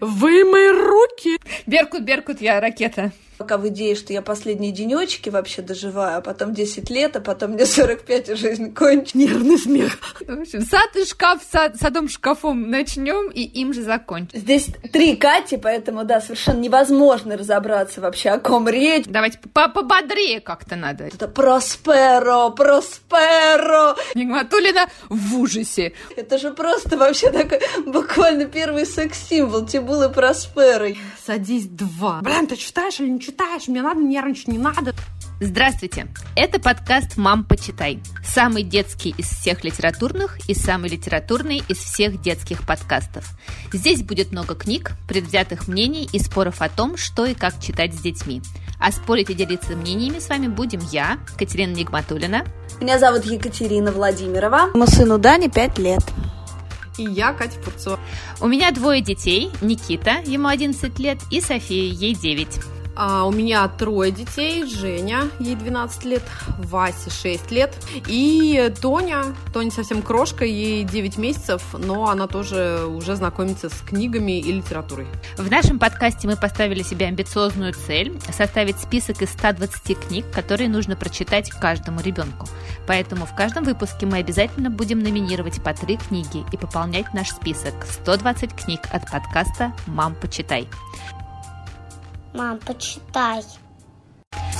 Вымой руки! Беркут, Беркут, я ракета. Пока в идее, что я последние денечки вообще доживаю, а потом 10 лет, а потом мне 45 и жизнь кончится. Нервный смех. В общем, сад и шкаф, сад, садом шкафом начнем и им же закончим. Здесь три Кати, поэтому, да, совершенно невозможно разобраться вообще, о ком речь. Давайте пободрее как-то надо. Это Просперо, Просперо. Нигматулина в ужасе. Это же просто вообще такой буквально первый секс-символ Тибулы Просперо. Садись два. Блин, ты читаешь или не читаешь, мне надо нервничать, не надо. Здравствуйте! Это подкаст «Мам, почитай». Самый детский из всех литературных и самый литературный из всех детских подкастов. Здесь будет много книг, предвзятых мнений и споров о том, что и как читать с детьми. А спорить и делиться мнениями с вами будем я, Катерина Нигматулина. Меня зовут Екатерина Владимирова. Моему сыну Дане 5 лет. И я, Катя Фурцова. У меня двое детей. Никита, ему 11 лет, и София, ей 9. А у меня трое детей. Женя, ей 12 лет, Вася 6 лет. И Тоня, Тоня совсем крошка, ей 9 месяцев, но она тоже уже знакомится с книгами и литературой. В нашем подкасте мы поставили себе амбициозную цель составить список из 120 книг, которые нужно прочитать каждому ребенку. Поэтому в каждом выпуске мы обязательно будем номинировать по три книги и пополнять наш список 120 книг от подкаста «Мам, почитай». Мам, почитай.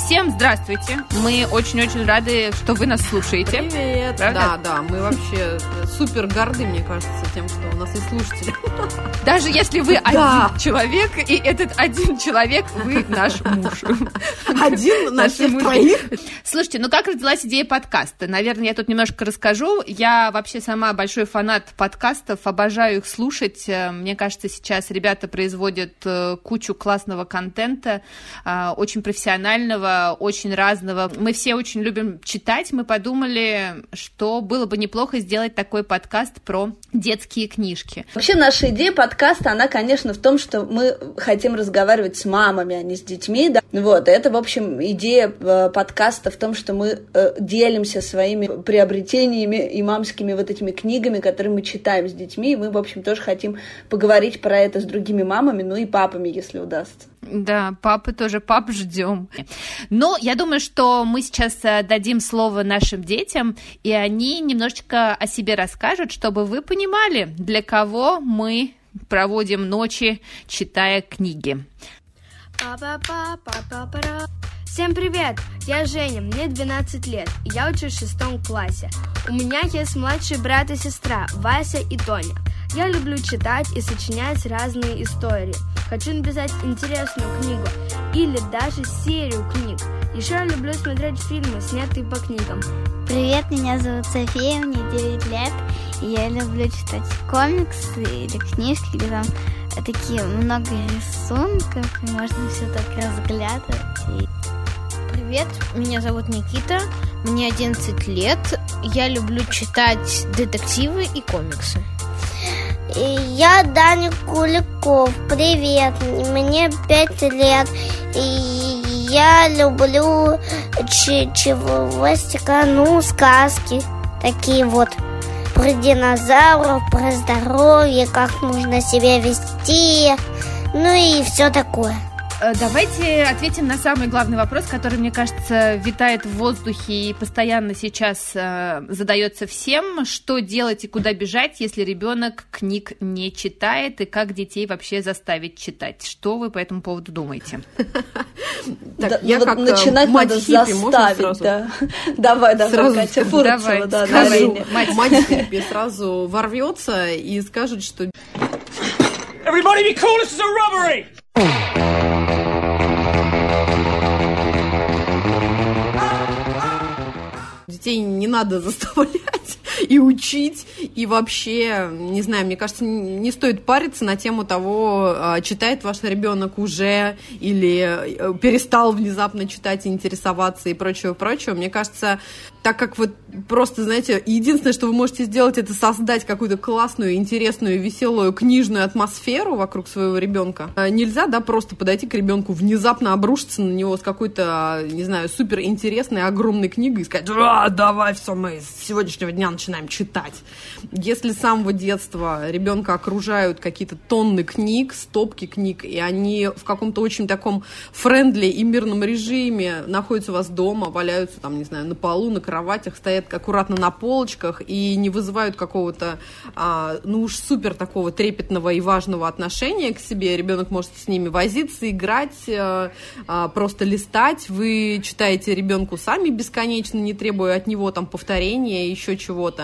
Всем здравствуйте! Мы очень-очень рады, что вы нас слушаете. Привет! Правда? Да, да, мы вообще супер горды, мне кажется, тем, что у нас есть слушатели. Даже если вы Да. один человек, и этот один человек вы наш муж. Один на Наши всех троих. Слушайте, ну как родилась идея подкаста? Наверное, я тут немножко расскажу. Я вообще сама большой фанат подкастов, обожаю их слушать. Э, Мне кажется, сейчас ребята производят э, кучу классного контента, э, очень профессионального, очень разного. Мы все очень любим читать. Мы подумали, что было бы неплохо сделать такой подкаст про детские книжки. Вообще наша идея подкаста, она, конечно, в том, что мы хотим разговаривать с мамами, а не с детьми, да. Вот, это, в общем, идея э, подкаста в том, что мы э, делимся своими приобретениями и мамскими вот этими книгами, которые мы читаем с детьми, и мы, в общем, тоже хотим поговорить про это с другими мамами, ну и папами, если удастся. Да, папы тоже, пап ждем. Но я думаю, что мы сейчас э, дадим слово нашим детям, и они немножечко о себе расскажут, чтобы вы понимали, для кого мы проводим ночи, читая книги. Всем привет! Я Женя, мне 12 лет, и я учусь в шестом классе. У меня есть младший брат и сестра, Вася и Тоня. Я люблю читать и сочинять разные истории. Хочу написать интересную книгу или даже серию книг. Еще я люблю смотреть фильмы, снятые по книгам. Привет, меня зовут София, мне 9 лет, и я люблю читать комиксы или книжки, где там такие много рисунков, и можно все так разглядывать. Привет, меня зовут Никита, мне 11 лет, я люблю читать детективы и комиксы. Я Даня Куликов. Привет, мне пять лет. И я люблю чевостика, ну, сказки. Такие вот про динозавров, про здоровье, как нужно себя вести. Ну и все такое. Э, Давайте ответим на самый главный вопрос, который, мне кажется, витает в воздухе и постоянно сейчас э, задается всем. Что делать и куда бежать, если ребенок книг не читает, и как детей вообще заставить читать? Что вы по этому поводу думаете? Так, я ну как начинать мать надо заставить, да. Давай, давай, Сразу Катя. Фурцева, да, мать хиппи сразу ворвется и скажет, что Everybody be cool, this is a robbery! Детей не надо заставлять и учить, и вообще, не знаю, мне кажется, не стоит париться на тему того, а, читает ваш ребенок уже или э, перестал внезапно читать и интересоваться и прочего, прочего. Мне кажется, так как вот просто, знаете, единственное, что вы можете сделать, это создать какую-то классную, интересную, веселую книжную атмосферу вокруг своего ребенка. А Нельзя, да, просто подойти к ребенку, внезапно обрушиться на него с какой-то, не знаю, супер интересной, огромной книгой и сказать, «А, давай все, мы с сегодняшнего дня начинаем начинаем читать. Если с самого детства ребенка окружают какие-то тонны книг, стопки книг, и они в каком-то очень таком френдли и мирном режиме находятся у вас дома, валяются там, не знаю, на полу, на кроватях, стоят аккуратно на полочках и не вызывают какого-то, а, ну уж супер такого трепетного и важного отношения к себе, ребенок может с ними возиться, играть, а, а, просто листать, вы читаете ребенку сами бесконечно, не требуя от него там повторения, еще чего-то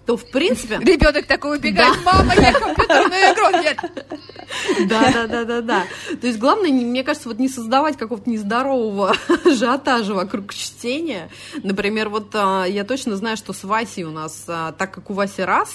то в принципе... Ребенок такой убегает, да. мама, я компьютерную игру, нет. Да, да, да, да, да. То есть главное, мне кажется, вот не создавать какого-то нездорового ажиотажа вокруг чтения. Например, вот а, я точно знаю, что с Васей у нас, а, так как у Васи раз,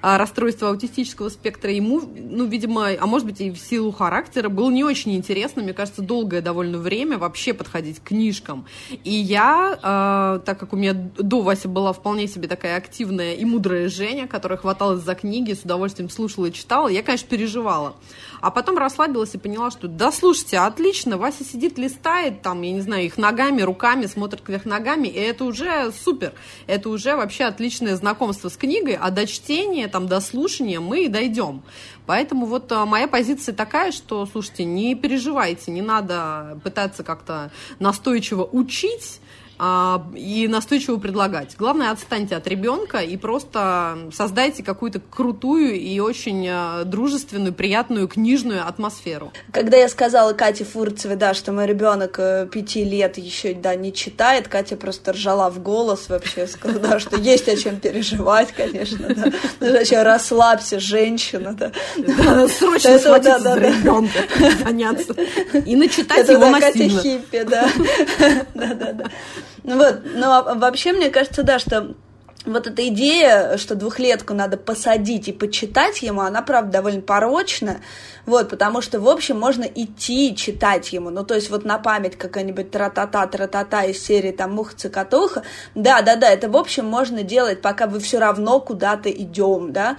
а, расстройство аутистического спектра ему, ну, видимо, а может быть и в силу характера, было не очень интересно, мне кажется, долгое довольно время вообще подходить к книжкам. И я, так как у меня до Васи была вполне себе такая активная и мудрая Женя, которая хваталась за книги, с удовольствием слушала и читала, я, конечно, переживала. А потом расслабилась и поняла, что да, слушайте, отлично, Вася сидит, листает там, я не знаю, их ногами, руками, смотрит кверх ногами, и это уже супер. Это уже вообще отличное знакомство с книгой, а до чтения, там, до слушания мы и дойдем. Поэтому вот а, моя позиция такая, что, слушайте, не переживайте, не надо пытаться как-то настойчиво учить, а, и настойчиво предлагать. Главное, отстаньте от ребенка и просто создайте какую-то крутую и очень а, дружественную, приятную книжную атмосферу. Когда я сказала Кате Фурцевой, да, что мой ребенок э, пяти лет еще да, не читает, Катя просто ржала в голос вообще, сказала, да, что есть о чем переживать, конечно, да. Вообще расслабься, женщина, да. да срочно схватиться за ребенка, заняться. И начитать его насильно. Катя хиппи, да. Да, да, да. Ну вот, но а, вообще мне кажется, да, что вот эта идея, что двухлетку надо посадить и почитать ему, она, правда, довольно порочна, вот, потому что, в общем, можно идти читать ему, ну, то есть вот на память какая-нибудь тра-та-та, тра-та-та из серии там «Муха-цикатуха», да-да-да, это, в общем, можно делать, пока вы все равно куда-то идем, да,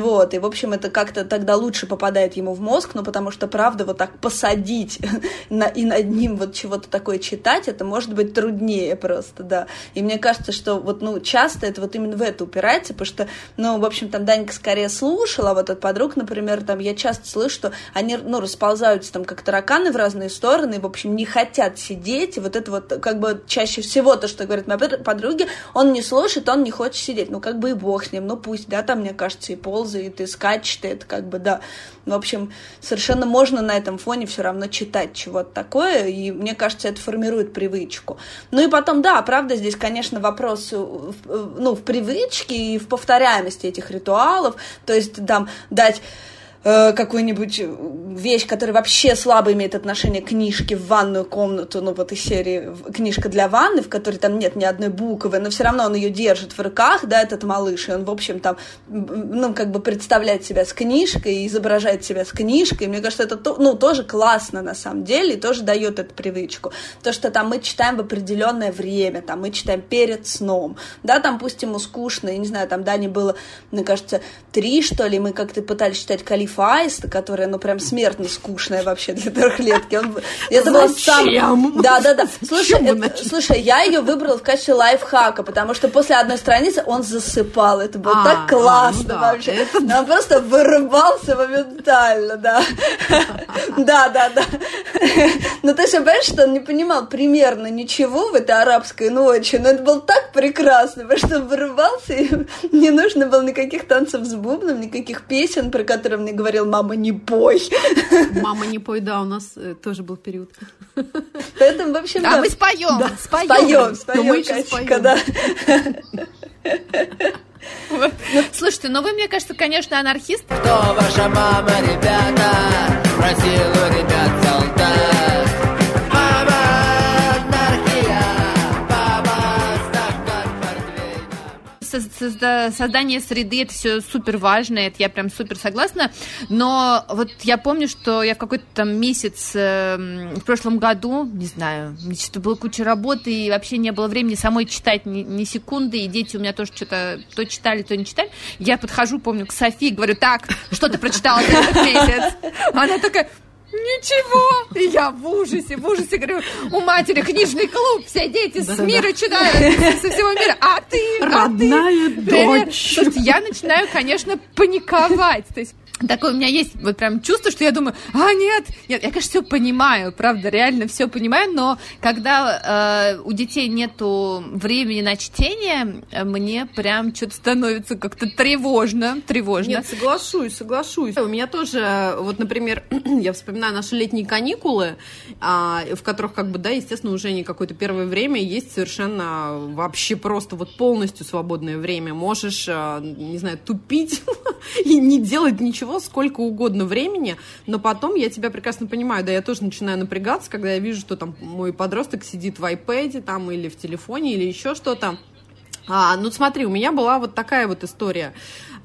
вот, и, в общем, это как-то тогда лучше попадает ему в мозг, ну, потому что, правда, вот так посадить на, и над ним вот чего-то такое читать, это может быть труднее просто, да. И мне кажется, что вот, ну, часто это вот именно в это упирается, потому что, ну, в общем, там Данька скорее слушала, а вот от подруг, например, там я часто слышу, что они, ну, расползаются там как тараканы в разные стороны, и, в общем, не хотят сидеть, и вот это вот как бы чаще всего то, что говорит моя подруга, он не слушает, он не хочет сидеть, ну, как бы и бог с ним, ну, пусть, да, там, мне кажется, и пол ползает и скачет, это как бы, да. В общем, совершенно можно на этом фоне все равно читать чего-то такое, и мне кажется, это формирует привычку. Ну и потом, да, правда, здесь, конечно, вопрос, ну, в привычке и в повторяемости этих ритуалов, то есть там дать Э, какую-нибудь вещь, которая вообще слабо имеет отношение к книжке в ванную комнату, ну вот из серии книжка для ванны, в которой там нет ни одной буквы, но все равно он ее держит в руках, да, этот малыш, и он, в общем, там, ну, как бы представляет себя с книжкой, изображает себя с книжкой, мне кажется, это, ну, тоже классно на самом деле, и тоже дает эту привычку. То, что там мы читаем в определенное время, там мы читаем перед сном, да, там пусть ему скучно, я не знаю, там Дани было, мне кажется, три, что ли, мы как-то пытались читать «Калиф Фаиста, которая, ну, прям смертно скучная вообще для трехлетки. Он, это было сам... Да, да, да. Слушай, это, слушай, я ее выбрала в качестве лайфхака, потому что после одной страницы он засыпал. Это было а, так а, классно а, ну да, вообще. Это... Он просто вырывался моментально, да. Да, да, да. Но ты же понимаешь, что он не понимал примерно ничего в этой арабской ночи, но это было так прекрасно, потому что он вырывался, и не нужно было никаких танцев с бубном, никаких песен, про которые мне говорили говорил, мама, не пой. Мама, не пой, да, у нас э, тоже был период. Поэтому, в общем, да. мы споем, да. споем. Споем, споем, мы сейчас споем. да. Слушайте, ну вы, мне кажется, конечно, анархист. Кто ваша мама, ребята? Просил у ребят солдат. Создание среды это все супер важно, это я прям супер согласна. Но вот я помню, что я в какой-то там месяц э, в прошлом году, не знаю, что было куча работы, и вообще не было времени самой читать ни, ни секунды, и дети у меня тоже что-то то читали, то не читали. Я подхожу, помню, к Софии, говорю, так, что ты прочитала за этот месяц? Она такая, Ничего! И я в ужасе, в ужасе говорю, у матери книжный клуб, все дети с мира читают, со всего мира, а ты, Родная а ты? дочь. Слушайте, я начинаю, конечно, паниковать, то есть Такое у меня есть вот прям чувство, что я думаю, а нет, нет, я, конечно, все понимаю, правда, реально все понимаю, но когда э, у детей нету времени на чтение, э, мне прям что-то становится как-то тревожно, тревожно. Нет, соглашусь, соглашусь. У меня тоже, вот, например, я вспоминаю наши летние каникулы, а, в которых, как бы, да, естественно, уже не какое-то первое время есть совершенно вообще просто вот полностью свободное время. Можешь, а, не знаю, тупить и не делать ничего сколько угодно времени, но потом я тебя прекрасно понимаю, да, я тоже начинаю напрягаться, когда я вижу, что там мой подросток сидит в iPad там или в телефоне или еще что-то. А, ну смотри, у меня была вот такая вот история.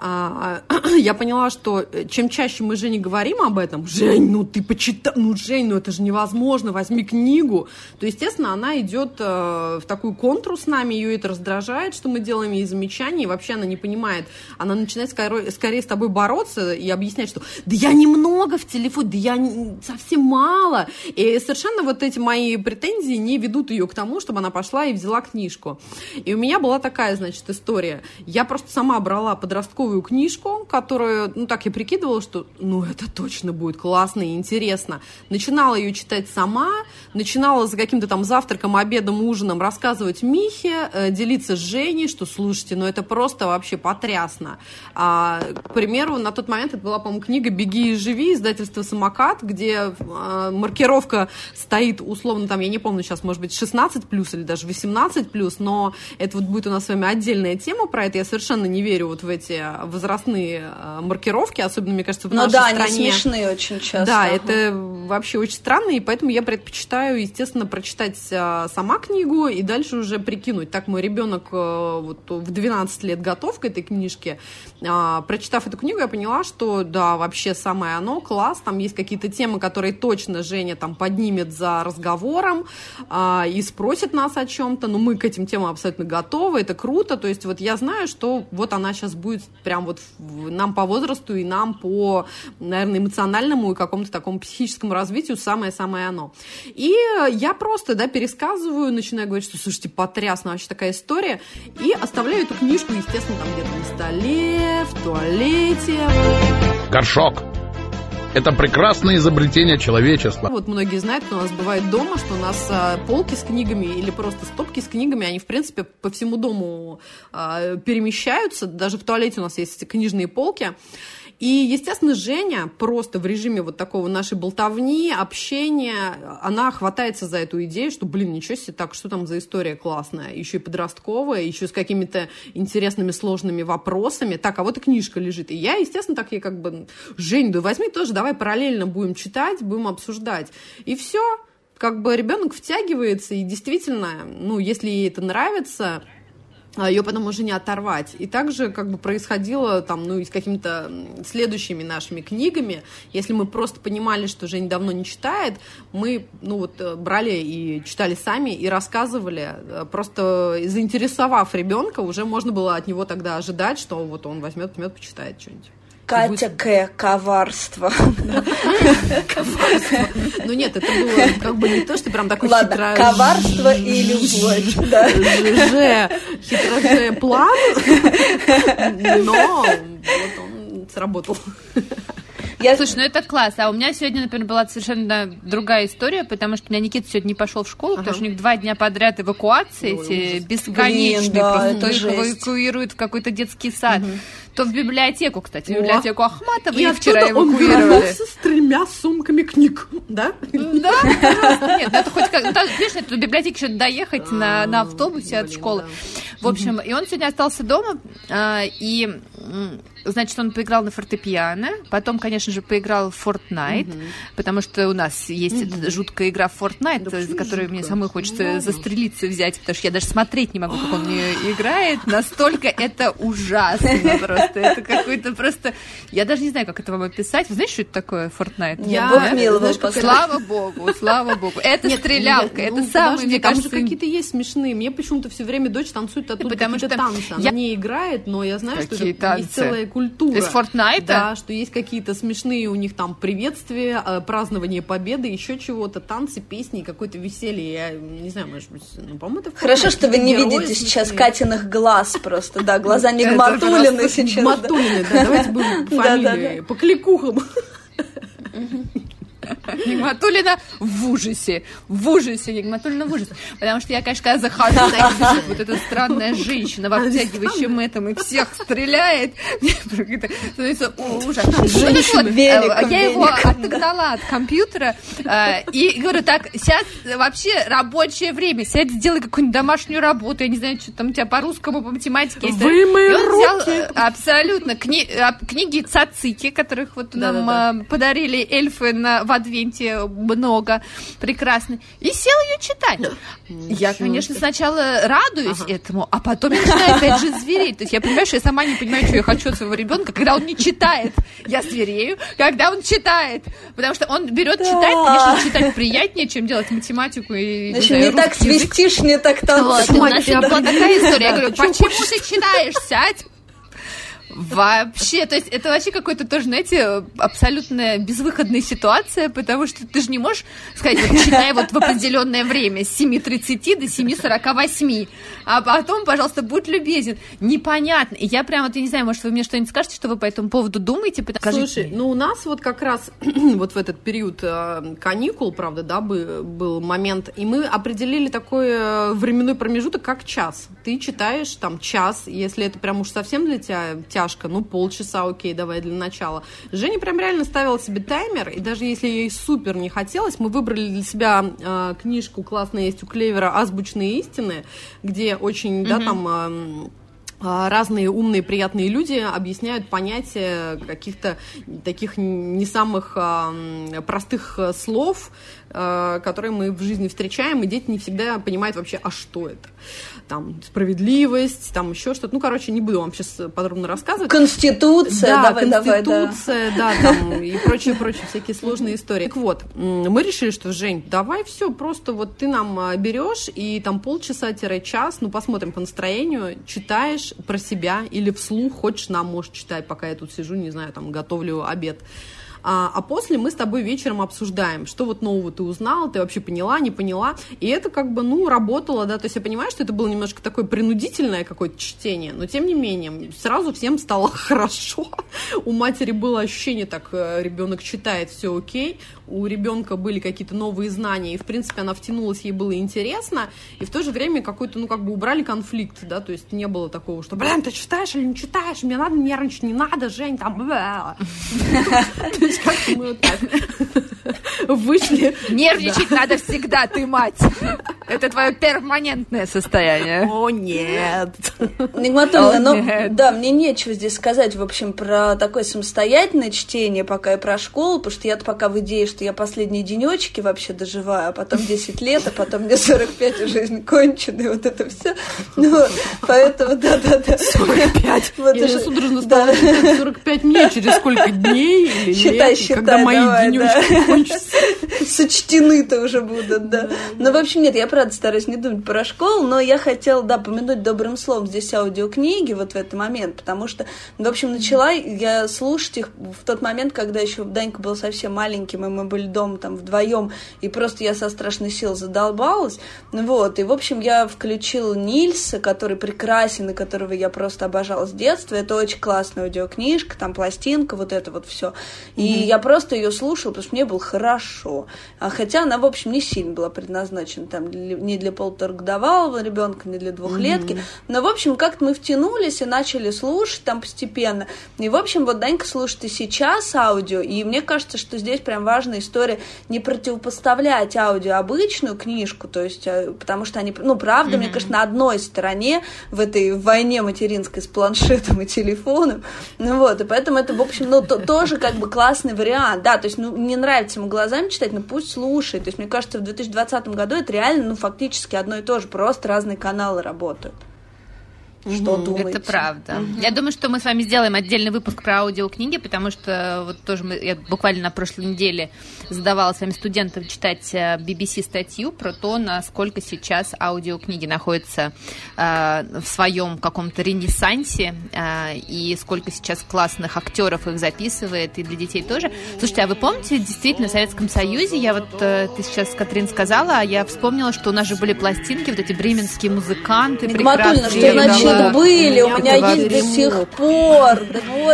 А, я поняла, что э, чем чаще мы с Женей говорим об этом, Жень, ну ты почитай, ну Жень, ну это же невозможно, возьми книгу, то, естественно, она идет э, в такую контру с нами, ее это раздражает, что мы делаем ей замечания, и вообще она не понимает, она начинает скорее, скорее с тобой бороться и объяснять, что да я немного в телефоне, да я не, совсем мало, и совершенно вот эти мои претензии не ведут ее к тому, чтобы она пошла и взяла книжку. И у меня была такая, значит, история, я просто сама брала подростковую новую книжку, которую, ну так я прикидывала, что ну это точно будет классно и интересно. Начинала ее читать сама, начинала за каким-то там завтраком, обедом, ужином рассказывать Михе, э, делиться с Женей, что слушайте, ну это просто вообще потрясно. А, к примеру, на тот момент это была, по-моему, книга «Беги и живи» издательство «Самокат», где э, маркировка стоит условно там, я не помню сейчас, может быть, 16 плюс или даже 18 плюс, но это вот будет у нас с вами отдельная тема про это. Я совершенно не верю вот в эти возрастные э, маркировки, особенно, мне кажется, в ну, нашей да, стране. они смешные очень часто. Да, ага. это вообще очень странно, и поэтому я предпочитаю, естественно, прочитать э, сама книгу и дальше уже прикинуть. Так мой ребенок э, вот, в 12 лет готов к этой книжке. А, прочитав эту книгу, я поняла, что да, вообще самое оно, класс, там есть какие-то темы, которые точно Женя там поднимет за разговором а, и спросит нас о чем-то, но мы к этим темам абсолютно готовы, это круто, то есть вот я знаю, что вот она сейчас будет прям вот нам по возрасту и нам по, наверное, эмоциональному и какому-то такому психическому развитию самое-самое оно. И я просто, да, пересказываю, начинаю говорить, что, слушайте, потрясно вообще такая история, и оставляю эту книжку, естественно, там где-то на столе, в туалете. Горшок. Это прекрасное изобретение человечества. Вот многие знают, что у нас бывает дома, что у нас а, полки с книгами или просто стопки с книгами, они, в принципе, по всему дому а, перемещаются. Даже в туалете у нас есть книжные полки. И, естественно, Женя просто в режиме вот такого нашей болтовни, общения, она хватается за эту идею, что, блин, ничего себе, так, что там за история классная, еще и подростковая, еще с какими-то интересными сложными вопросами. Так, а вот и книжка лежит. И я, естественно, так ей как бы, Жень, да возьми тоже, давай параллельно будем читать, будем обсуждать. И все, как бы ребенок втягивается, и действительно, ну, если ей это нравится, ее потом уже не оторвать. И также как бы происходило там, ну, и с какими-то следующими нашими книгами. Если мы просто понимали, что Женя давно не читает, мы, ну, вот, брали и читали сами, и рассказывали. Просто заинтересовав ребенка, уже можно было от него тогда ожидать, что вот он возьмет, возьмет, почитает что-нибудь. Катя К. Коварство. Коварство. Ну нет, это было как бы не то, что прям такой Ладно, хитро... коварство и любовь. Да. Же, хитроже план, но вот он сработал. Я... Слушай, ну это класс. А у меня сегодня, например, была совершенно другая история, потому что у меня Никита сегодня не пошел в школу, ага. потому что у них два дня подряд эвакуации Ой, эти ужас. бесконечные. Блин, да, просто их эвакуируют в какой-то детский сад, Мгм. то в библиотеку, кстати, в библиотеку Ахматова И вчера оттуда он эвакуировали. вернулся с тремя сумками книг, да? Да, пожалуйста. Нет, ну это хоть как... Ну, там, видишь, это до библиотеки еще доехать на, А, на автобусе от школы. да. В общем, и он сегодня остался дома, а, и, значит, он поиграл на фортепиано, потом, конечно же, поиграл в Fortnite, потому что у нас есть эта жуткая игра в Fortnite, Да за почему которой мне самой хочется Ладно. застрелиться взять, потому что я даже смотреть не могу, как он мне играет. Настолько это ужасно просто. Это какой-то просто... Я даже не знаю, как это вам описать. Вы знаете, что это такое Fortnite? Я- Бог миловал. Слава богу, слава богу. Это Нет, стрелялка, это ну, самый, мне там кажется, же какие-то есть смешные. Мне почему-то все время дочь танцует оттуда Потому какие-то что танцы. Она я- не играет, но я знаю, что это есть целая культура. Из Fortnite? Да, что есть какие-то смешные у них там приветствия, э, празднование победы, еще чего-то, танцы, песни, какое-то веселье. Я не знаю, может быть, ну, по-моему, это Хорошо, что вы не видите сейчас. Катиных глаз просто, да, глаза Это Нигматулины просто сейчас. да. Нигматуллины, да, давайте будем фамилии по кликухам. Нигматулина в ужасе. В ужасе. Нигматулина в ужасе. Потому что я, конечно, когда захожу, бежит вот эта странная женщина в обтягивающем этом и всех стреляет. Становится ужас. Женщина. Вот, э, Великом, Я его отогнала от компьютера э, и говорю, так, сейчас вообще рабочее время. Сядь, сделай какую-нибудь домашнюю работу. Я не знаю, что там у тебя по русскому, по математике есть. Вымой руки. э, Абсолютно. Кни- а, книги Цацики, которых вот нам подарили эльфы на, Адвенте много. Прекрасно. И сел ее читать. Я, конечно, сначала радуюсь этому, а потом я начинаю опять же звереть. То есть я понимаю, что я сама не понимаю, что я хочу от своего ребенка, когда он не читает. Я зверею, когда он читает. Потому что он берет читать, конечно, читать приятнее, чем делать математику и не Значит, знаю, не так русский язык. свистишь, не так Вот, танцуешь. у нас была такая история. Я говорю, почему ты читаешь? Сядь. Вообще, то есть это вообще какой-то тоже, знаете, абсолютная безвыходная ситуация, потому что ты же не можешь сказать, вот читай вот в определенное время с 7.30 до 7.48, а потом, пожалуйста, будь любезен. Непонятно. И я прям вот, я не знаю, может, вы мне что-нибудь скажете, что вы по этому поводу думаете? Потому- Слушай, Скажите. ну у нас вот как раз вот в этот период э, каникул, правда, да, бы- был момент, и мы определили такой э, временной промежуток, как час. Ты читаешь там час, если это прям уж совсем для тебя тяжко, ну полчаса, окей, давай для начала. Женя прям реально ставила себе таймер, и даже если ей супер не хотелось, мы выбрали для себя э, книжку классная есть у Клевера «Азбучные истины», где очень, да, там... а, разные умные, приятные люди объясняют понятие каких-то таких не самых простых э, слов, э, которые мы в жизни встречаем, и дети не всегда понимают вообще, а что это. Там справедливость, там еще что-то. Ну, короче, не буду вам сейчас подробно рассказывать. Конституция, Да, давай, давай, да. Конституция, да, там и прочие, прочие всякие сложные истории. Так вот, мы решили, что, Жень, давай все, просто вот ты нам а, берешь и там полчаса-час, ну, посмотрим по настроению, читаешь про себя или вслух, хочешь нам, можешь читать, пока я тут сижу, не знаю, там, готовлю обед. А, а после мы с тобой вечером обсуждаем, что вот нового ты узнала, ты вообще поняла, не поняла. И это как бы, ну, работало, да, то есть я понимаю, что это было немножко такое принудительное какое-то чтение, но тем не менее, сразу всем стало хорошо. У матери было ощущение, так, э, ребенок читает, все окей, у ребенка были какие-то новые знания, и, в принципе, она втянулась, ей было интересно, и в то же время какой-то, ну, как бы убрали конфликт, да, то есть не было такого, что, блин, ты читаешь или не читаешь, мне надо нервничать, не надо, Жень, там, бля». То есть как-то мы вот так вышли. Нервничать надо всегда, ты мать. Это твое перманентное состояние. О, нет. О, ну, да, мне нечего здесь сказать, в общем, про такое самостоятельное чтение, пока и про школу, потому что я-то пока в идее, что я последние денечки вообще доживаю, а потом 10 лет, а потом мне 45, и жизнь кончена, и вот это все. Ну, поэтому, да-да-да. 45. Вот Я уже- сейчас судорожно стала считать 45 мне через сколько дней или Считай, лет, и когда считай, мои давай, денечки да. кончатся. Сочтены-то уже будут, да. Ну, в общем, нет, я правда стараюсь не думать про школу, но я хотела, да, помянуть добрым словом здесь аудиокниги вот в этот момент, потому что, в общем, начала я слушать их в тот момент, когда еще Данька был совсем маленьким, и мы были дома там вдвоем, и просто я со страшной силой задолбалась, вот, и, в общем, я включила Нильса, который прекрасен, и которого я просто обожала с детства, это очень классная аудиокнижка, там пластинка, вот это вот все, и я просто ее слушала, потому что мне было хорошо, А хотя она, в общем, не сильно была предназначена там для- не для полуторагодовалого ребенка, не для двухлетки, но, в общем, как-то мы втянулись и начали слушать там постепенно, и, в общем, вот Данька слушает и сейчас аудио, и мне кажется, что здесь прям важная история не противопоставлять аудио обычную книжку, то есть, э, потому что они, ну, правда, мне кажется, на одной стороне в этой войне материнской с планшетом и телефоном, ну вот, и поэтому это, в общем, ну, то- тоже как бы классный вариант, да, то есть, ну, не нравится ему глазами читать, но пусть слушает, то есть, мне кажется, в 2020 году это реально, ну, фактически одно и то же, просто разные каналы работают. Что думаете? Это правда. Я думаю, что мы с вами сделаем отдельный выпуск про аудиокниги, потому что вот тоже мы, я буквально на прошлой неделе задавала своим студентам читать BBC статью про то, насколько сейчас аудиокниги находятся э, в своем каком-то ренессансе э, и сколько сейчас классных актеров их записывает и для детей тоже. Слушайте, а вы помните, действительно, в Советском Союзе, я вот, э, ты сейчас, Катрин, сказала, а я вспомнила, что у нас же были пластинки, вот эти бременские музыканты Нигматульна, прекрасные. что значит Да. были, у меня есть до сих пор.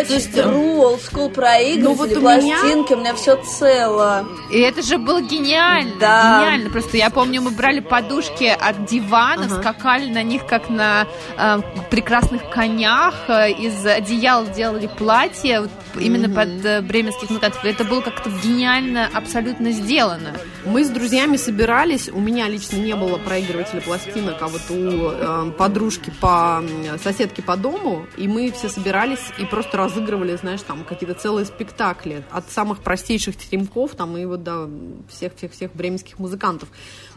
True, old school проигрыватели, пластинки, у меня все цело. И это же было гениально, гениально. Просто я помню, мы брали подушки от дивана, Ага. скакали на них как на э, прекрасных конях, э, из одеял делали платья именно под э, бременских музыкантов. Это было как-то гениально, абсолютно сделано. Мы с друзьями собирались, у меня лично не было проигрывателя пластинок, а вот у э, подружки по м, соседки по дому, и мы все собирались и просто разыгрывали, знаешь, там какие-то целые спектакли от самых простейших теремков там и вот до всех-всех-всех бременских музыкантов.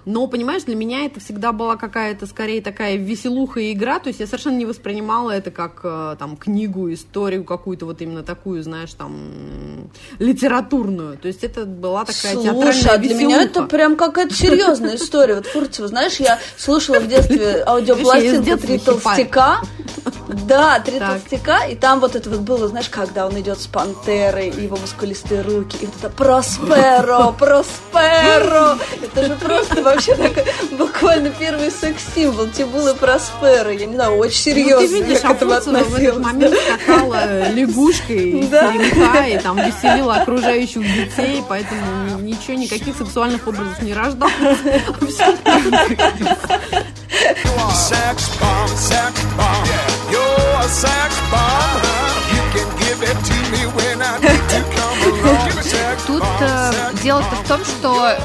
Но, понимаешь, для меня это всегда была какая-то, скорее, такая веселуха и игра, то есть я совершенно не воспринимала это как, э, там, книгу, историю какую-то вот именно такую, знаешь, там, литературную. То есть это была такая Слушай, театральная а для меня это веселуха. прям какая-то серьезная история. Вот Фурцева, знаешь, я слушала в детстве аудиопластинку «Три хипаю». толстяка». Да, «Три Так. толстяка», и там вот это вот было, знаешь, когда он идет с пантерой, и его мускулистые руки, и вот это «Просперо, Просперо». Это же просто вообще такой буквально первый секс-символ Тибулы Просперо. Я не знаю, очень Ну, серьезно ты видишь, я к этому Афурцева в этот относилась. момент скакала э, лягушкой Да. теремка и там веселила окружающих детей, поэтому ни- ничего, никаких сексуальных образов не рождалось. Sex bomb. You're a sex bomb. You can give it to Тут э, дело-то в том, что, э,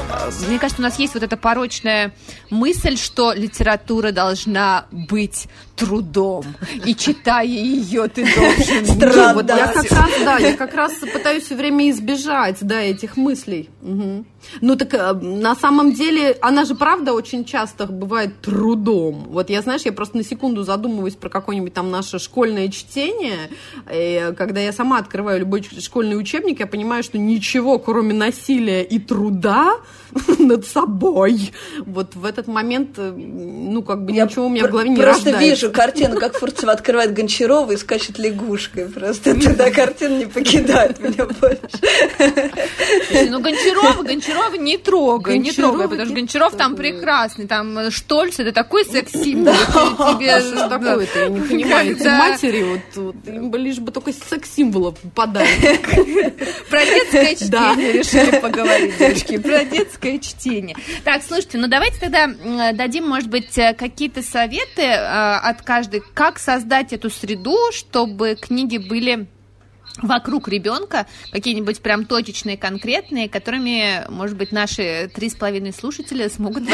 мне кажется, у нас есть вот эта порочная мысль, что литература должна быть трудом, и читая ее, ты должен... Страдать. Вот я как раз, да, я как раз пытаюсь все время избежать, да, этих мыслей. Мгм. Ну так э, на самом деле она же правда очень часто бывает трудом. Вот я, знаешь, я просто на секунду задумываюсь про какое-нибудь там наше школьное чтение, и когда я сама открываю любой ч- школьный учебник, я понимаю, что ничего, кроме насилия и труда над собой, вот в этот момент, э, ну как бы Я ничего у меня в голове не Просто рождается. вижу картину, как Фурцева открывает Гончарова и скачет лягушкой. Просто тогда картина не покидает меня больше. Ну, Гончарова, Гончарова не трогай, не трогай, потому что Гончаров там прекрасный, там э, Штольц, это такой секс-символ, тебе... А что такое-то, я не понимаю. Эти матери, вот, лишь бы только секс-символа подали. Про детское чтение решили поговорить, девочки, про детское чтение. Так, слушайте, ну давайте тогда дадим, может быть, э, какие-то советы э, от каждой, как создать эту среду, чтобы книги были вокруг ребенка, какие-нибудь прям точечные, конкретные, которыми, может быть, наши три с половиной слушателя смогут.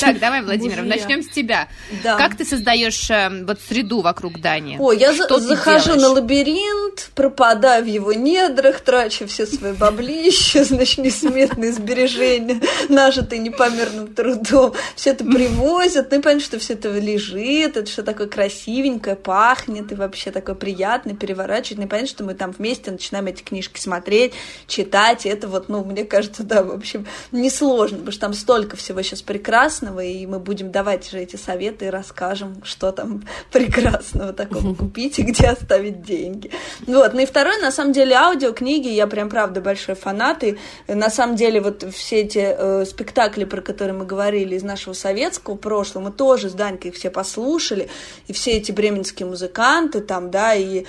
Так, давай, Владимир, начнем с тебя. Как ты создаешь э, вот среду вокруг Дани? Ой, я захожу на лабиринт, пропадаю в его недрах, трачу все свои баблища, значит, несметные сбережения, нажитые непомерным трудом. Все это привозят, ну и понятно, что все это лежит, это все такое красивенькое, пахнет, и вообще такое приятное, переворачивать. Ну и понятно, что мы там вместе начинаем эти книжки смотреть, читать, и это вот, ну, мне кажется, да, в общем, несложно, потому что там столько всего сейчас прекрасного, и мы будем давать же эти советы и расскажем, что там прекрасного такого купить и где оставить деньги. Вот, ну и второе, на самом деле, аудиокниги, я прям, правда, большой фанат, и э, на самом деле вот все эти э, спектакли, про которые мы говорили из нашего советского прошлого, мы тоже с Данькой их все послушали, и все эти бременские музыканты там, да, и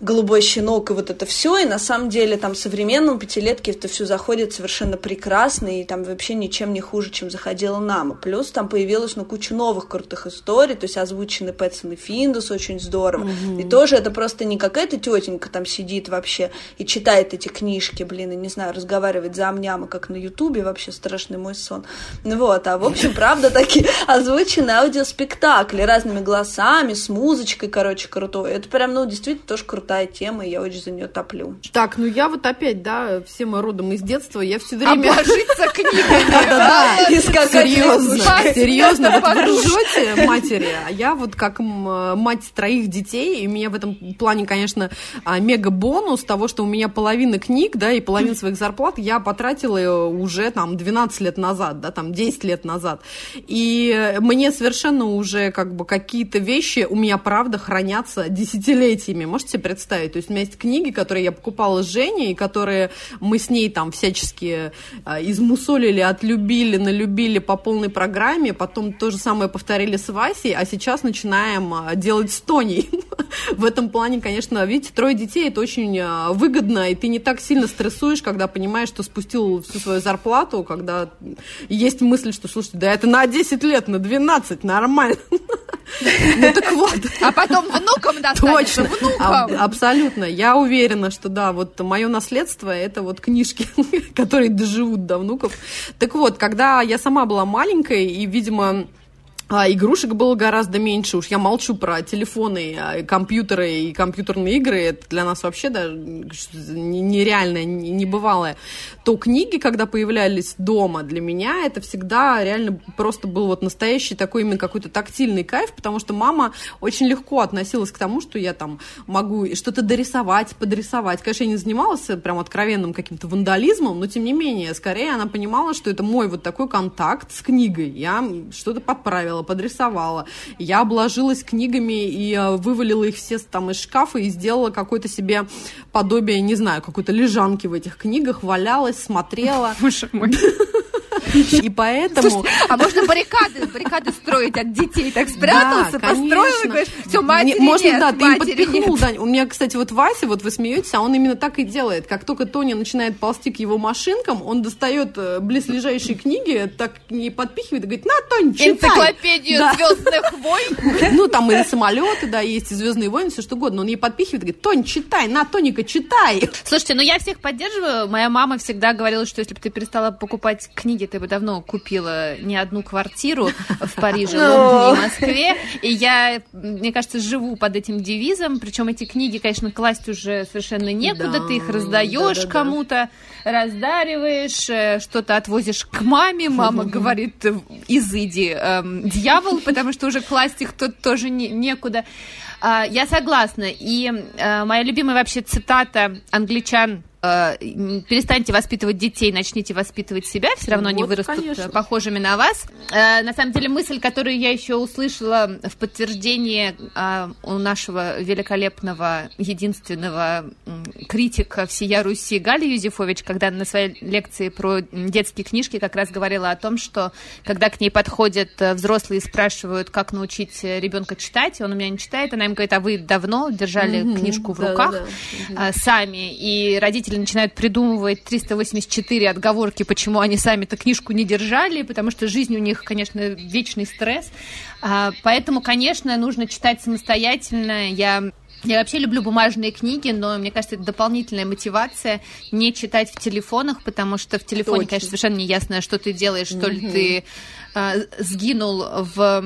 голубой щенок и вот это все, и на самом деле там современному пятилетке это все заходит совершенно прекрасно, и там вообще ничем не хуже, чем заходила нам. И плюс там появилась ну куча новых крутых историй, то есть озвучены Пэтсон и Финдус очень здорово. И тоже это просто не какая-то тетенька там сидит вообще и читает эти книжки, блин, и не знаю, разговаривает за амняма, как на Ютубе, вообще страшный мой сон. Ну вот, а в общем, правда, такие озвучены аудиоспектакли разными голосами, с музычкой, короче, крутой. Это прям, ну, действительно тоже крутая крутая тема, и я очень за нее топлю. Так, ну я вот опять, да, все мы родом из детства, я все время... Обложиться книгами. Да-да-да, И серьезно, серьезно, вот вы ржете, матери, а я вот как мать троих детей, и у меня в этом плане, конечно, а, мега бонус того, что у меня половина книг, да, и половина своих зарплат я потратила уже там 12 лет назад, да, там 10 лет назад. И мне совершенно уже как бы какие-то вещи у меня, правда, хранятся десятилетиями. Можете себе представить? То есть у меня есть книги, которые я покупала с Женей, которые мы с ней там всячески а, измусолили, отлюбили, налюбили по полной программе, потом то же самое повторили с Васей, а сейчас начинаем а, делать с Тоней. В этом плане, конечно, видите, трое детей это очень а, выгодно, и ты не так сильно стрессуешь, когда понимаешь, что спустил всю свою зарплату, когда есть мысль, что, слушайте, да это на 10 лет, на 12, нормально. Ну так вот. А потом внукам достанется, Точно, внукам. Аб- абсолютно. Я уверена, что да, вот мое наследство это вот книжки, которые доживут до внуков. Так вот, когда я сама была маленькой и, видимо, а, игрушек было гораздо меньше. Уж я молчу про телефоны, а, компьютеры и компьютерные игры. Это для нас вообще даже не- нереальное, не- небывалое. То книги, когда появлялись дома, для меня это всегда реально просто был вот настоящий такой именно какой-то тактильный кайф, потому что мама очень легко относилась к тому, что я там могу что-то дорисовать, подрисовать. Конечно, я не занималась прям откровенным каким-то вандализмом, но тем не менее, скорее она понимала, что это мой вот такой контакт с книгой. Я что-то подправила, подрисовала. Я обложилась книгами и э, вывалила их все там из шкафа и сделала какое-то себе подобие, не знаю, какой-то лежанки в этих книгах, валялась, смотрела. Боже мой. И поэтому... А можно баррикады, баррикады строить от детей? Так спрятался, Да, построил и говоришь, все, матери Можно, да, ты им подпихнул. Дань. У меня, кстати, вот Вася, вот вы смеетесь, а он именно так и делает. Как только Тоня начинает ползти к его машинкам, он достает э, близлежащие книги, так не подпихивает и говорит, на, Тонь, читай. Энциклопедию Да. звездных войн. Ну, там и самолеты, да, есть, и Звездные войны, все что угодно. Он ей подпихивает и говорит, Тонь, читай, на, Тоника, читай. Слушайте, ну я всех поддерживаю. Моя мама всегда говорила, что если бы ты перестала покупать книги, ты бы давно купила не одну квартиру в Париже, Лондоне и Москве. И я, мне кажется, живу под этим девизом. Причем эти книги, конечно, класть уже совершенно некуда. Да, ты их раздаешь да-да-да. кому-то, раздариваешь, э, что-то отвозишь к маме. Мама говорит, изыди, эм, дьявол, потому что уже класть их тут тоже не- некуда. А, Я согласна. И э, моя любимая вообще цитата англичан э, перестаньте воспитывать детей, начните воспитывать себя, все равно они Вот, вырастут конечно. э, похожими на вас. Э, На самом деле мысль, которую я еще услышала в подтверждении э, у нашего великолепного, единственного критика всея Руси Гали Юзефович, когда на своей лекции про детские книжки как раз говорила о том, что когда к ней подходят э, взрослые и спрашивают, как научить э, ребенка читать, он у меня не читает, она им говорит, а вы давно держали Мгм, книжку в да-да-да. руках а, сами, и родители начинают придумывать 384 отговорки, почему они сами-то книжку не держали, потому что жизнь у них, конечно, вечный стресс. А, Поэтому, конечно, нужно читать самостоятельно. Я я вообще люблю бумажные книги, но мне кажется, это дополнительная мотивация не читать в телефонах, потому что в телефоне, Точно. конечно, совершенно не ясно, что ты делаешь, что ли Мгм. ты а, сгинул в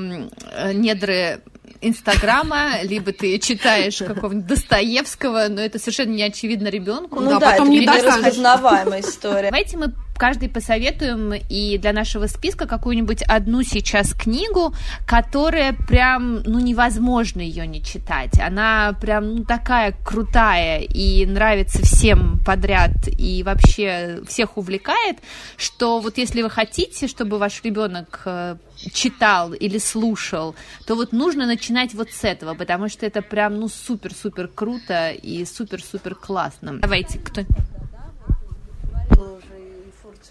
э, недры Инстаграма, либо ты читаешь какого-нибудь Достоевского, но это совершенно не очевидно ребенку. Ну Да, да, потом это не распознаваемая история. Давайте мы каждый посоветуем и для нашего списка какую-нибудь одну сейчас книгу, которая прям, ну, невозможно ее не читать. Она прям, ну, такая крутая и нравится всем подряд и вообще всех увлекает, что вот если вы хотите, чтобы ваш ребенок э, читал или слушал, то вот нужно начинать вот с этого, потому что это прям, ну, супер-супер круто и супер-супер классно. Давайте, кто...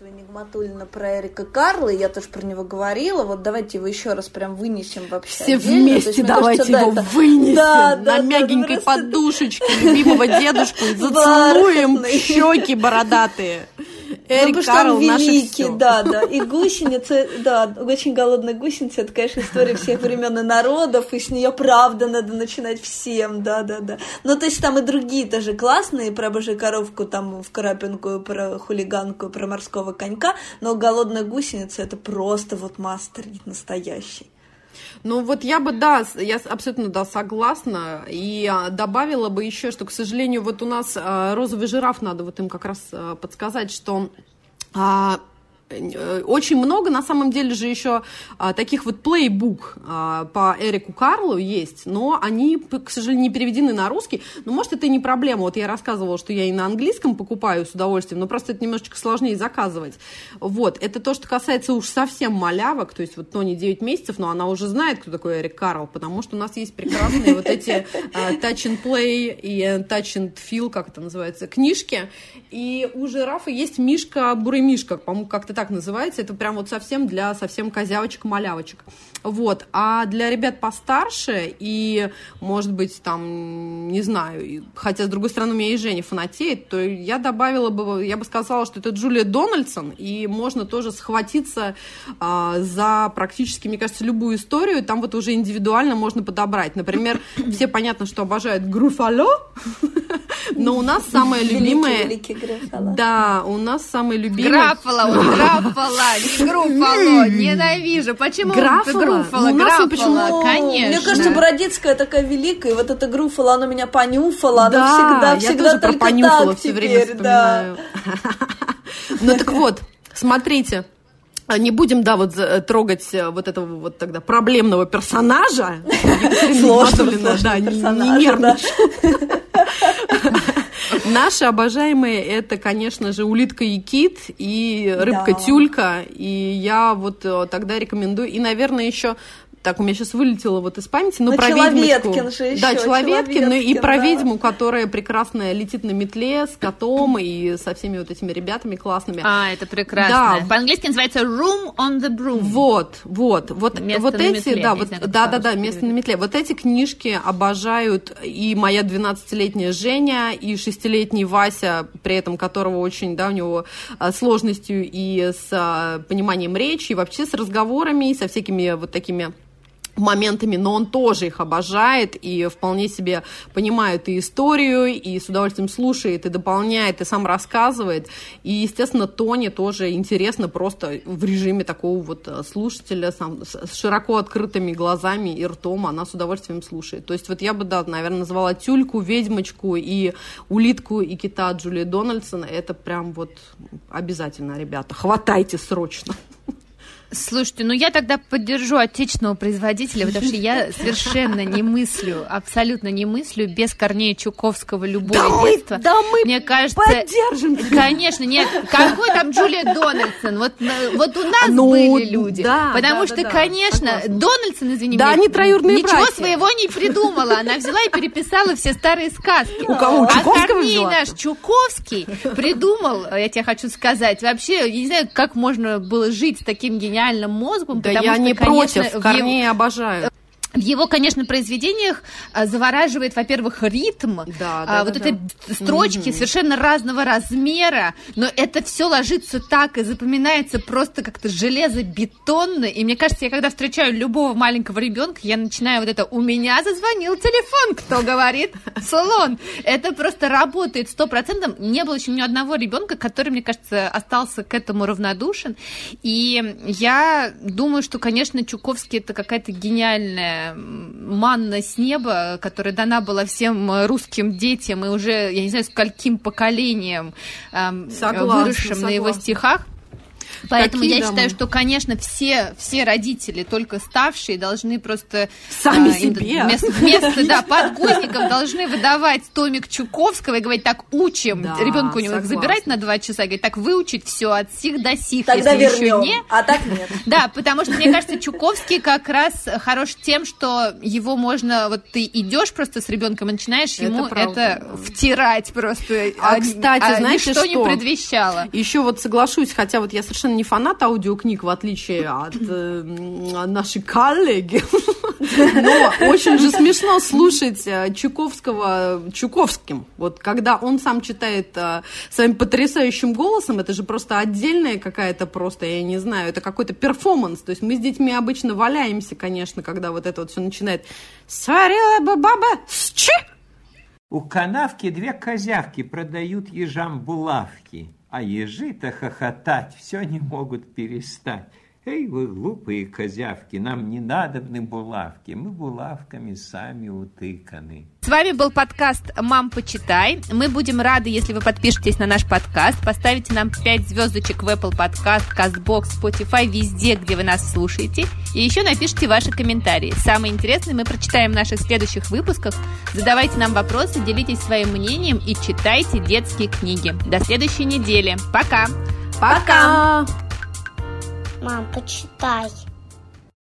И Нигматуллина про Эрика Карла, я тоже про него говорила. Вот давайте его еще раз прям вынесем вообще. Все отдельно. Вместе есть, давайте кажется, да, его это- вынесем Да, на да, да, мягенькой просто подушечке любимого дедушку и зацелуем щеки бородатые. Ну, Эрик потому что Карл великий, да, да. И гусеница, да, очень голодная гусеница, это, конечно, история всех времен и народов, и с нее правда надо начинать всем, да, да, да. Ну, то есть там и другие тоже классные, про божью коровку, там, в Карапинку, про хулиганку, про морского конька, но голодная гусеница это просто вот мастер настоящий. Ну вот я бы, да, я абсолютно, да, согласна. И а, добавила бы еще, что, к сожалению, вот у нас а, розовый жираф, надо вот им как раз а, подсказать, что очень много, на самом деле же еще а, таких вот плейбук а, по Эрику Карлу есть, но они, к сожалению, не переведены на русский. Но, может, это и не проблема. Вот я рассказывала, что я и на английском покупаю с удовольствием, но просто это немножечко сложнее заказывать. Вот, это то, что касается уж совсем малявок, то есть вот Тони 9 месяцев, но она уже знает, кто такой Эрик Карл, потому что у нас есть прекрасные вот эти а, Touch and Play и э, Touch and Feel, как это называется, книжки. И у жирафа есть Мишка Буремишка, по-моему, как-то так называется. Это прям вот совсем для совсем козявочек-малявочек. Вот. А для ребят постарше и, может быть, там, не знаю, хотя, с другой стороны, у меня и Женя фанатеет, то я добавила бы, я бы сказала, что это Джулия Дональдсон, и можно тоже схватиться а, за практически, мне кажется, любую историю, там вот уже индивидуально можно подобрать. Например, все понятно, что обожают Груфало, но у нас самое любимое... Да, у нас самый любимый... Граффало, вот Граффало, не Груфало, ненавижу. Почему Граффало? Груфало, Ну, у нас он Граффало, Ну, конечно. Мне кажется, Бородицкая такая великая, и вот эта груфала, она меня понюфала, она Да, всегда, я всегда тоже про так все теперь, время да. вспоминаю. Ну так вот, смотрите. Не будем, да, вот за- трогать э, вот этого вот тогда проблемного персонажа. Сложного, да, сложного не- персонажа, не да. нервничай. Наши обожаемые это, конечно же, улитка и кит и рыбка Да. тюлька. И я вот э, тогда рекомендую. И, наверное, еще так, у меня сейчас вылетело вот из памяти, но Ну, про ведьмочку. же еще, Да, Человеткин, ну и про да. ведьму, которая прекрасно летит на метле с котом и со всеми вот этими ребятами классными. А, это прекрасно. Да. По-английски называется room on the broom. Вот, вот, вот, Место вот на эти, метле, да, вот, знаю, да, да, да, место на перевели. метле. Вот эти книжки обожают и моя 12-летняя Женя, и шестилетний Вася, при этом которого очень, да, у него а, сложностью и с а, пониманием речи, и вообще с разговорами, и со всякими вот такими моментами, но он тоже их обожает и вполне себе понимает и историю, и с удовольствием слушает, и дополняет, и сам рассказывает. И, естественно, Тони тоже интересно просто в режиме такого вот э, слушателя сам, с широко открытыми глазами и ртом она с удовольствием слушает. То есть вот я бы, да, наверное, назвала тюльку, ведьмочку и улитку и кита Джулии Дональдсона. Это прям вот обязательно, ребята. Хватайте срочно. Слушайте, ну я тогда поддержу отечественного производителя, потому что я совершенно не мыслю, абсолютно не мыслю без Корнея Чуковского любое Да мы- детство. да мы Мне кажется, поддержим тебя. Конечно, нет, какой там Джулия Дональдсон? Вот, вот у нас Ну, были люди. да, потому да, что, да, конечно, согласна. Дональдсон, извини Да, меня, они троюродные ничего братья. своего не придумала. Она взяла и переписала все старые сказки. У кого? У А Чуковского Корней взяла? наш Чуковский придумал, я тебе хочу сказать, вообще, я не знаю, как можно было жить с таким гениальным мозгом, Да потому я что, не конечно, против, в Корнея обожаю. В его, конечно, произведениях а, завораживает, во-первых, ритм, Да, а, да, вот да, это строчки совершенно разного размера, но это все ложится так и запоминается просто как-то железобетонно. И мне кажется, я когда встречаю любого маленького ребенка, я начинаю вот это «У меня зазвонил телефон, кто говорит? Слон». Это просто работает сто процентов. Не было еще ни одного ребенка, который, мне кажется, остался к этому равнодушен. И я думаю, что, конечно, Чуковский это какая-то гениальная м, манна с неба, которая дана была всем э, русским детям и уже, я не знаю, скольким поколениям эм, Согласна, выросшим на его согласна. стихах. Поэтому Какие я дома? считаю, что, конечно, все, все родители, только ставшие, должны просто... Сами а, себе. Вместо, вместо, да, подгузников должны выдавать томик Чуковского и говорить, так, учим. Да, Ребенка у него согласна. забирать на два часа, говорить, так, выучить все от сих до сих, Тогда если еще вернем. не. А так нет. Да, потому что, мне кажется, Чуковский как раз хорош тем, что его можно, вот ты идешь просто с ребенком и начинаешь Это ему правда, это да. втирать просто. А, кстати, а ничто не что? предвещало. Еще вот соглашусь, хотя вот я совершенно не фанат аудиокниг, в отличие от э, м, нашей коллеги. Но очень же смешно слушать э, Чуковского Чуковским. Вот когда он сам читает э, своим потрясающим голосом, это же просто отдельная какая-то просто, я не знаю, это какой-то перформанс. То есть мы с детьми обычно валяемся, конечно, когда вот это вот все начинает. Сварила бы баба с чи! У канавки две козявки продают ежам булавки, а ежи-то хохотать все не могут перестать. Эй, вы глупые козявки, нам не надобны булавки, мы булавками сами утыканы. С вами был подкаст «Мам, почитай». Мы будем рады, если вы подпишетесь на наш подкаст, поставите нам 5 звездочек в Apple Podcast, CastBox, Spotify, везде, где вы нас слушаете. И еще напишите ваши комментарии. Самые интересные мы прочитаем в наших следующих выпусках. Задавайте нам вопросы, делитесь своим мнением и читайте детские книги. До следующей недели. Пока! Пока! Мам, почитай.